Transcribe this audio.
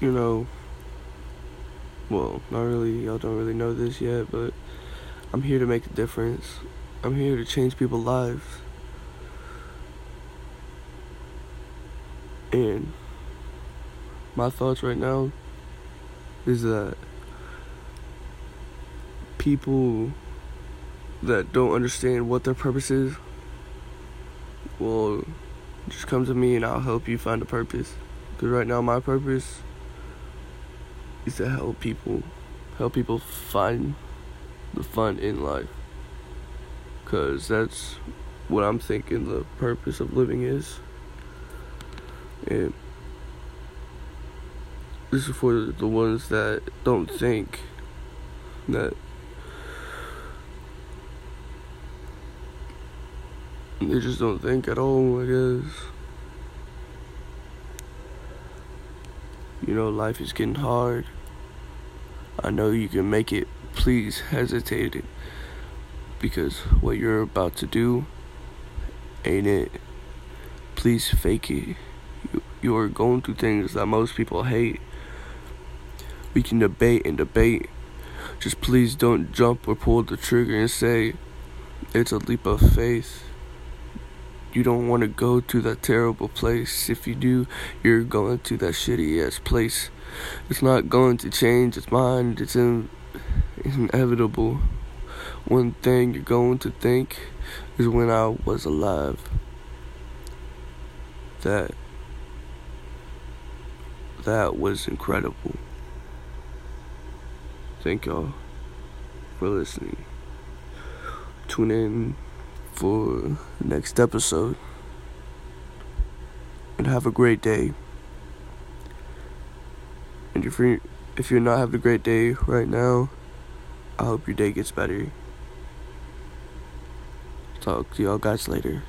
you know, well, not really, y'all don't really know this yet, but I'm here to make a difference. I'm here to change people's lives. And my thoughts right now is that people that don't understand what their purpose is will just come to me and I'll help you find a purpose. Because right now, my purpose is to help people, help people find the fun in life. Because that's what I'm thinking the purpose of living is. And this is for the ones that don't think that they just don't think at all, I guess. You know, life is getting hard. I know you can make it. Please hesitate it. Because what you're about to do ain't it. Please fake it. You, you are going through things that most people hate. We can debate and debate. Just please don't jump or pull the trigger and say it's a leap of faith. You don't want to go to that terrible place. If you do, you're going to that shitty ass place. It's not going to change its mind. It's, in, inevitable. One thing you're going to think is when I was alive. That that was incredible. Thank y'all for listening. Tune in for next episode. And have a great day. And if you're if you're not having a great day right now, I hope your day gets better. Talk to y'all guys later.